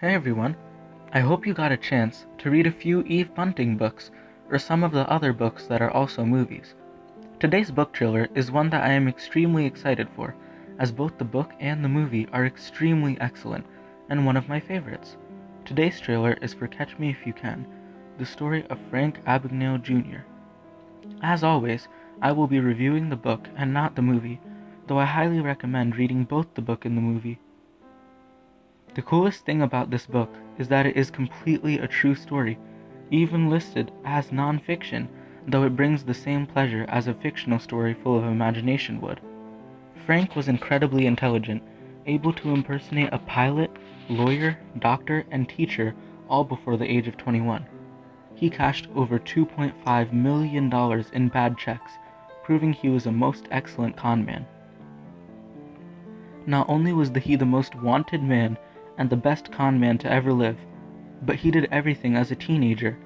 Hey everyone, I hope you got a chance to read a few Eve Bunting books or some of the other books that are also movies. Today's book trailer is one that I am extremely excited for, as both the book and the movie are extremely excellent and one of my favorites. Today's trailer is for Catch Me If You Can, the story of Frank Abagnale Jr. As always, I will be reviewing the book and not the movie, though I highly recommend reading both the book and the movie. The coolest thing about this book is that it is completely a true story, even listed as non-fiction, though it brings the same pleasure as a fictional story full of imagination would. Frank was incredibly intelligent, able to impersonate a pilot, lawyer, doctor, and teacher all before the age of 21. He cashed over $2.5 million in bad checks, proving he was a most excellent con man. Not only was he the most wanted man and the best con man to ever live, but he did everything as a teenager.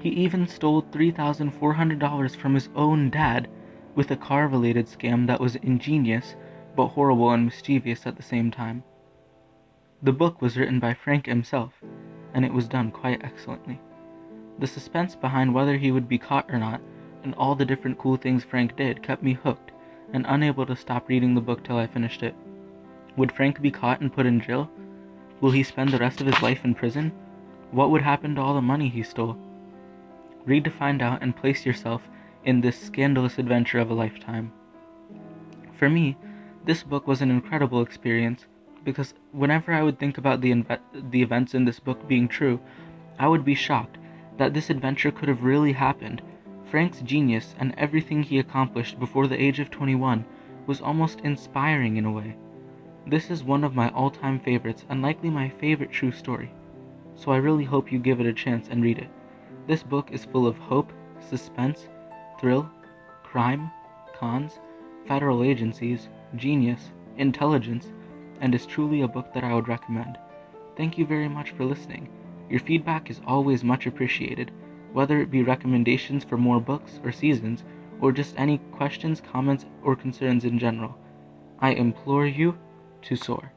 He even stole $3,400 from his own dad with a car related scam that was ingenious but horrible and mischievous at the same time. The book was written by Frank himself, and it was done quite excellently. The suspense behind whether he would be caught or not, and all the different cool things Frank did, kept me hooked and unable to stop reading the book till I finished it. Would Frank be caught and put in jail? Will he spend the rest of his life in prison? What would happen to all the money he stole? Read to find out and place yourself in this scandalous adventure of a lifetime. For me, this book was an incredible experience because whenever I would think about the, inve- the events in this book being true, I would be shocked that this adventure could have really happened. Frank's genius and everything he accomplished before the age of 21 was almost inspiring in a way. This is one of my all time favorites and likely my favorite true story, so I really hope you give it a chance and read it. This book is full of hope, suspense, thrill, crime, cons, federal agencies, genius, intelligence, and is truly a book that I would recommend. Thank you very much for listening. Your feedback is always much appreciated, whether it be recommendations for more books or seasons, or just any questions, comments, or concerns in general. I implore you to soar.